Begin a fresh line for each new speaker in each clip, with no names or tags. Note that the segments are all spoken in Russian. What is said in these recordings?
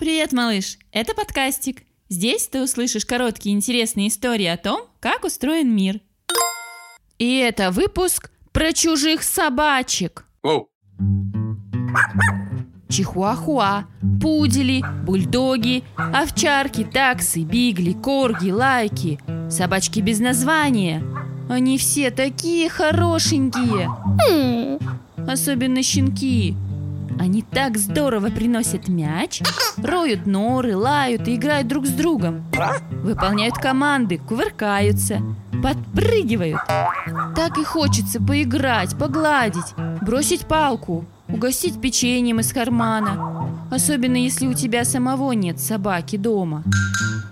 Привет, малыш! Это подкастик. Здесь ты услышишь короткие интересные истории о том, как устроен мир. И это выпуск про чужих собачек.
Воу.
Чихуахуа, пудели, бульдоги, овчарки, таксы, бигли, корги, лайки, собачки без названия. Они все такие хорошенькие. Особенно щенки. Они так здорово приносят мяч, роют норы, лают и играют друг с другом. Выполняют команды, кувыркаются, подпрыгивают. Так и хочется поиграть, погладить, бросить палку, угостить печеньем из кармана. Особенно если у тебя самого нет собаки дома.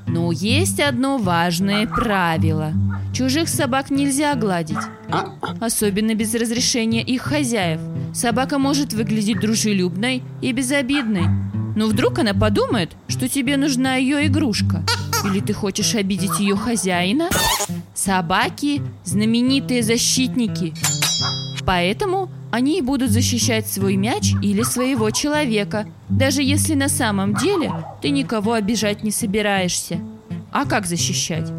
Но есть одно важное правило. Чужих собак нельзя гладить. Особенно без разрешения их хозяев. Собака может выглядеть дружелюбной и безобидной. Но вдруг она подумает, что тебе нужна ее игрушка. Или ты хочешь обидеть ее хозяина? Собаки – знаменитые защитники. Поэтому они и будут защищать свой мяч или своего человека, даже если на самом деле ты никого обижать не собираешься. А как защищать?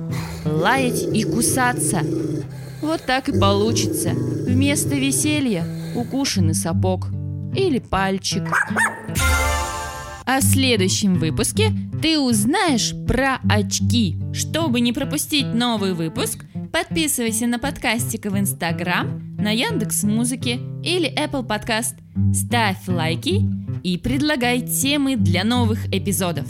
Лаять и кусаться. Вот так и получится. Вместо веселья укушенный сапог или пальчик. А в следующем выпуске ты узнаешь про очки. Чтобы не пропустить новый выпуск, подписывайся на подкастик в Инстаграм, на Яндекс Музыке или Apple Podcast. Ставь лайки и предлагай темы для новых эпизодов.